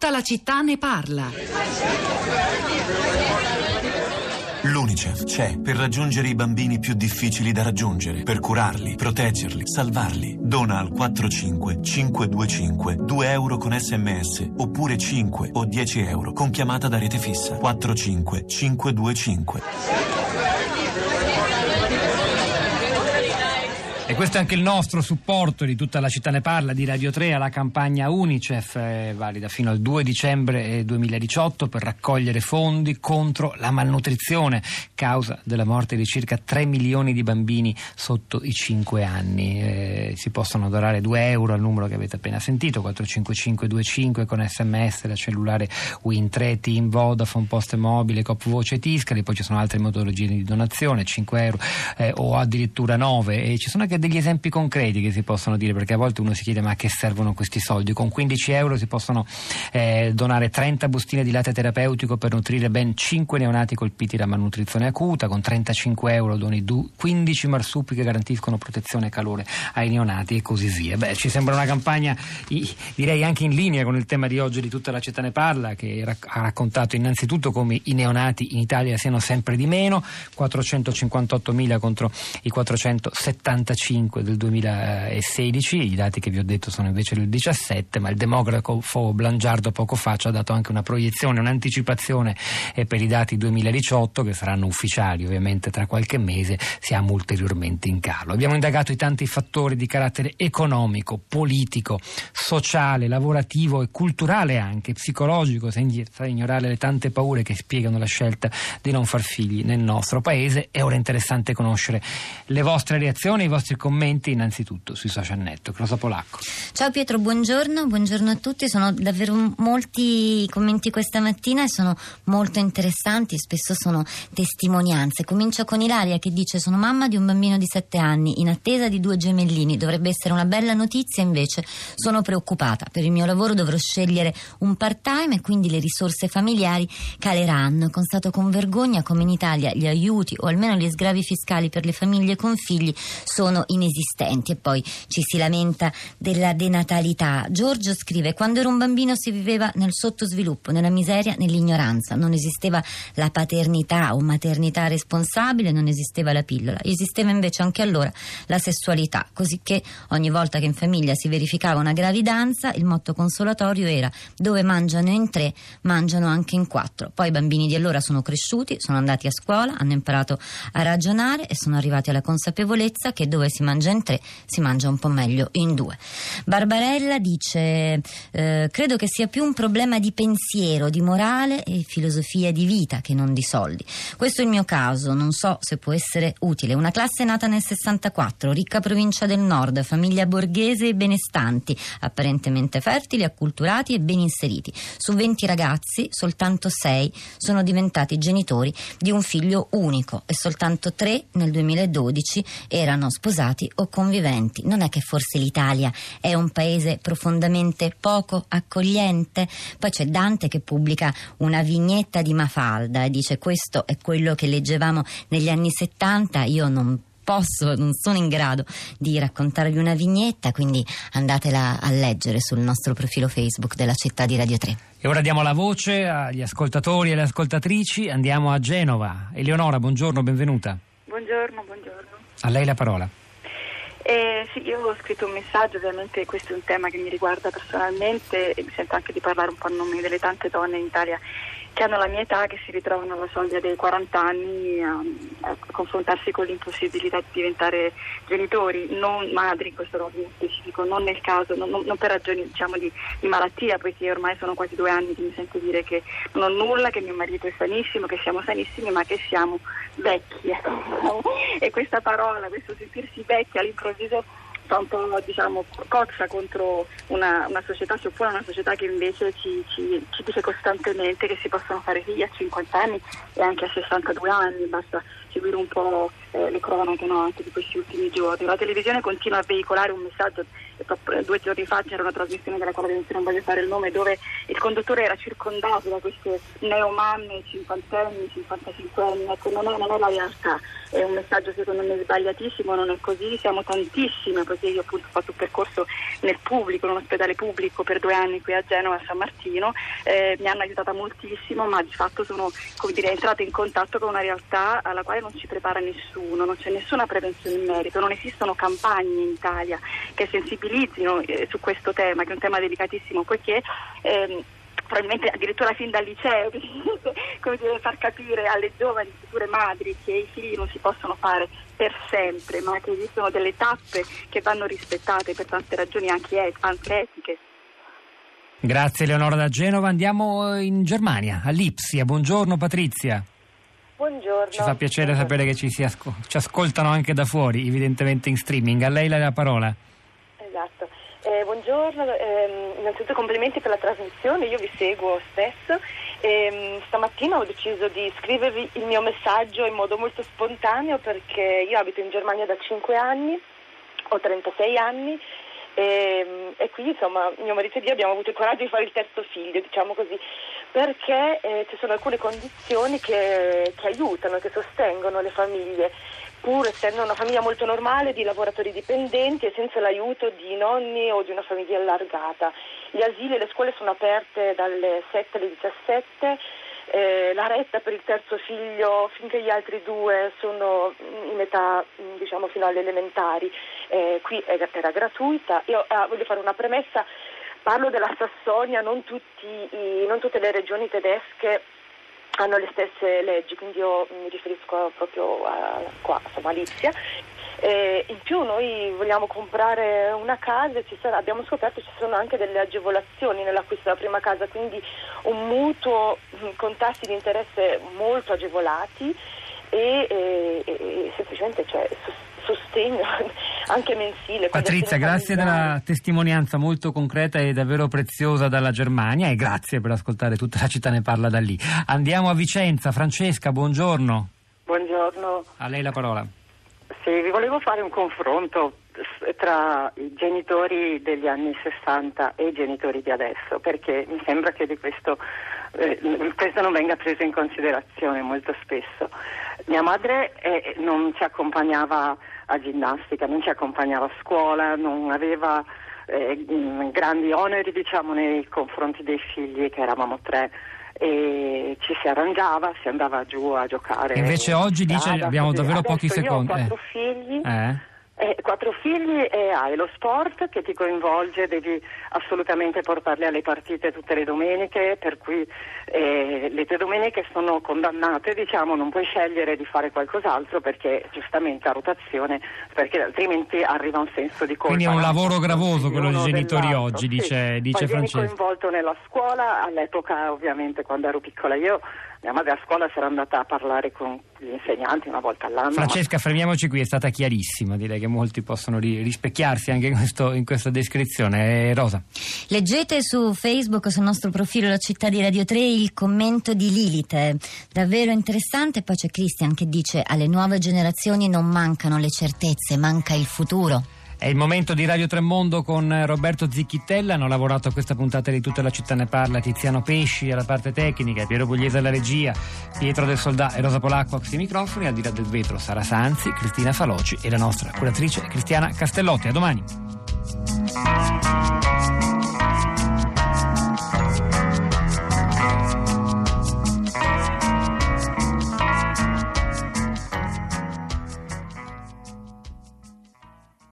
Tutta la città ne parla. L'Unicef c'è per raggiungere i bambini più difficili da raggiungere, per curarli, proteggerli, salvarli. Dona al 45 525 2 euro con sms oppure 5 o 10 euro con chiamata da rete fissa 45 E questo è anche il nostro supporto di tutta la città ne parla, di Radio 3 alla campagna Unicef, eh, valida fino al 2 dicembre 2018 per raccogliere fondi contro la malnutrizione, causa della morte di circa 3 milioni di bambini sotto i 5 anni. Eh, si possono donare 2 euro al numero che avete appena sentito, 45525 con sms da cellulare Win3, Team, Vodafone, Poste Mobile, Cop Voce Tiscali, poi ci sono altre metodologie di donazione, 5 euro eh, o addirittura 9 e ci sono anche degli esempi concreti che si possono dire, perché a volte uno si chiede ma a che servono questi soldi? Con 15 euro si possono eh, donare 30 bustine di latte terapeutico per nutrire ben 5 neonati colpiti da malnutrizione acuta, con 35 euro doni 15 marsupi che garantiscono protezione e calore ai neonati e così via. Beh, ci sembra una campagna direi anche in linea con il tema di oggi di tutta la città ne parla, che ha raccontato innanzitutto come i neonati in Italia siano sempre di meno, 458.000 contro i 475 5 del 2016, i dati che vi ho detto sono invece del 17, ma il demografo Blangiardo poco fa ci ha dato anche una proiezione, un'anticipazione per i dati 2018 che saranno ufficiali ovviamente tra qualche mese, siamo ulteriormente in calo. Abbiamo indagato i tanti fattori di carattere economico, politico, sociale, lavorativo e culturale anche, psicologico, senza ignorare le tante paure che spiegano la scelta di non far figli nel nostro paese. È ora interessante conoscere le vostre reazioni, i vostri commenti innanzitutto sui social network. Rosa Polacco. Ciao Pietro, buongiorno, buongiorno a tutti. Sono davvero molti commenti questa mattina e sono molto interessanti, spesso sono testimonianze. Comincio con Ilaria che dice sono mamma di un bambino di 7 anni in attesa di due gemellini. Dovrebbe essere una bella notizia, invece sono preoccupata. Per il mio lavoro dovrò scegliere un part-time e quindi le risorse familiari caleranno. Constato con vergogna come in Italia gli aiuti o almeno gli sgravi fiscali per le famiglie con figli sono inesistenti e poi ci si lamenta della denatalità. Giorgio scrive: Quando ero un bambino si viveva nel sottosviluppo, nella miseria, nell'ignoranza. Non esisteva la paternità o maternità responsabile, non esisteva la pillola. Esisteva invece anche allora la sessualità, così che ogni volta che in famiglia si verificava una gravidanza, il motto consolatorio era: dove mangiano in tre, mangiano anche in quattro. Poi i bambini di allora sono cresciuti, sono andati a scuola, hanno imparato a ragionare e sono arrivati alla consapevolezza che dove si mangia in tre, si mangia un po' meglio in due. Barbarella dice: eh, Credo che sia più un problema di pensiero, di morale e filosofia di vita che non di soldi. Questo è il mio caso, non so se può essere utile. Una classe nata nel 64, ricca provincia del nord, famiglia borghese e benestanti, apparentemente fertili, acculturati e ben inseriti. Su 20 ragazzi, soltanto 6 sono diventati genitori di un figlio unico e soltanto 3 nel 2012 erano sposati sposati o conviventi. Non è che forse l'Italia è un paese profondamente poco accogliente? Poi c'è Dante che pubblica una vignetta di Mafalda e dice questo è quello che leggevamo negli anni 70, io non posso, non sono in grado di raccontarvi una vignetta, quindi andatela a leggere sul nostro profilo Facebook della città di Radio 3. E ora diamo la voce agli ascoltatori e alle ascoltatrici, andiamo a Genova. Eleonora, buongiorno, benvenuta. Buongiorno, buongiorno. A lei la parola. Eh, sì, io ho scritto un messaggio, ovviamente questo è un tema che mi riguarda personalmente e mi sento anche di parlare un po' a nome delle tante donne in Italia che hanno la mia età, che si ritrovano alla soglia dei 40 anni a, a confrontarsi con l'impossibilità di diventare genitori, non madri in questo caso specifico, non nel caso, non, non per ragioni diciamo, di, di, malattia, poiché ormai sono quasi due anni che mi sento dire che non ho nulla, che mio marito è sanissimo, che siamo sanissimi, ma che siamo vecchi. e questa parola, questo sentirsi vecchi all'improvviso fa un po' diciamo, cozza contro una, una, società, si oppone una società che invece ci, ci, ci, dice costantemente che si possono fare figli a 50 anni e anche a 62 anni, basta seguire un po' eh, le cronache no, anche di questi ultimi giorni. La televisione continua a veicolare un messaggio due giorni fa c'era una trasmissione della quale non voglio fare il nome dove il conduttore era circondato da queste neomamme cinquantenni, 55 anni, ecco non è, non è la realtà, è un messaggio secondo me sbagliatissimo, non è così, siamo tantissime, perché io appunto ho fatto un percorso nel pubblico, in un ospedale pubblico per due anni qui a Genova, a San Martino, eh, mi hanno aiutata moltissimo, ma di fatto sono dire, entrata in contatto con una realtà alla quale non ci prepara nessuno, non c'è nessuna prevenzione in merito, non esistono campagne in Italia che sensibilizzino eh, su questo tema, che è un tema delicatissimo, poiché ehm, probabilmente addirittura fin dal liceo, come dire, far capire alle giovani future madri che i figli non si possono fare per sempre, ma che esistono delle tappe che vanno rispettate per tante ragioni anche, anche etiche. Grazie Leonora da Genova, andiamo in Germania, all'Ipsia. Buongiorno Patrizia. Buongiorno. Ci fa piacere Buongiorno. sapere che ci, si asco- ci ascoltano anche da fuori, evidentemente in streaming. A lei la parola. Eh, buongiorno, eh, innanzitutto complimenti per la trasmissione, io vi seguo spesso. Eh, stamattina ho deciso di scrivervi il mio messaggio in modo molto spontaneo perché io abito in Germania da 5 anni, ho 36 anni e, e, qui insomma mio marito e io abbiamo avuto il coraggio di fare il terzo figlio, diciamo così, perché eh, ci sono alcune condizioni che, che aiutano, che sostengono le famiglie pur essendo una famiglia molto normale di lavoratori dipendenti e senza l'aiuto di nonni o di una famiglia allargata. Gli asili e le scuole sono aperte dalle 7 alle 17, eh, la retta per il terzo figlio finché gli altri due sono in età diciamo fino alle elementari, eh, qui era gratuita. Io eh, voglio fare una premessa, parlo della Sassonia, non, tutti, non tutte le regioni tedesche hanno le stesse leggi, quindi io mi riferisco proprio a, qua, a Malizia. Eh, in più noi vogliamo comprare una casa e sarà, abbiamo scoperto che ci sono anche delle agevolazioni nell'acquisto della prima casa, quindi un mutuo con tassi di interesse molto agevolati e, e, e semplicemente cioè, sostegno anche mensile. Patrizia, grazie della testimonianza molto concreta e davvero preziosa dalla Germania e grazie per ascoltare tutta la città ne parla da lì. Andiamo a Vicenza, Francesca, buongiorno. Buongiorno. A lei la parola. Sì, vi volevo fare un confronto tra i genitori degli anni 60 e i genitori di adesso, perché mi sembra che di questo, eh, questo non venga preso in considerazione molto spesso. Mia madre eh, non ci accompagnava a ginnastica, non ci accompagnava a scuola, non aveva eh, grandi oneri diciamo, nei confronti dei figli, che eravamo tre e ci si arrangiava, si andava giù a giocare. Invece oggi dice abbiamo davvero pochi secondi. Io ho quattro eh. figli. Eh? Eh, quattro figli e hai lo sport che ti coinvolge, devi assolutamente portarli alle partite tutte le domeniche, per cui eh, le tue domeniche sono condannate, diciamo, non puoi scegliere di fare qualcos'altro perché giustamente a rotazione, perché altrimenti arriva un senso di colpa. Quindi è un lavoro gravoso quello dei genitori oggi, dice, sì. dice Poi Francesco. coinvolto nella scuola, all'epoca ovviamente quando ero piccola io mia madre a scuola era andata a parlare con gli insegnanti una volta all'anno. Francesca, ma... fermiamoci qui, è stata chiarissima, direi che molti possono rispecchiarsi anche in, questo, in questa descrizione. Eh, Rosa. Leggete su Facebook, sul nostro profilo La Città di Radio 3, il commento di Lilith, davvero interessante. Poi c'è Christian che dice alle nuove generazioni non mancano le certezze, manca il futuro. È il momento di Radio Tremondo con Roberto Zicchittella. Hanno lavorato a questa puntata di Tutta la città ne parla. Tiziano Pesci alla parte tecnica, Piero Pugliese alla regia, Pietro del Soldà e Rosa Polacco a questi microfoni. Al di là del vetro Sara Sanzi, Cristina Faloci e la nostra curatrice Cristiana Castellotti. A domani.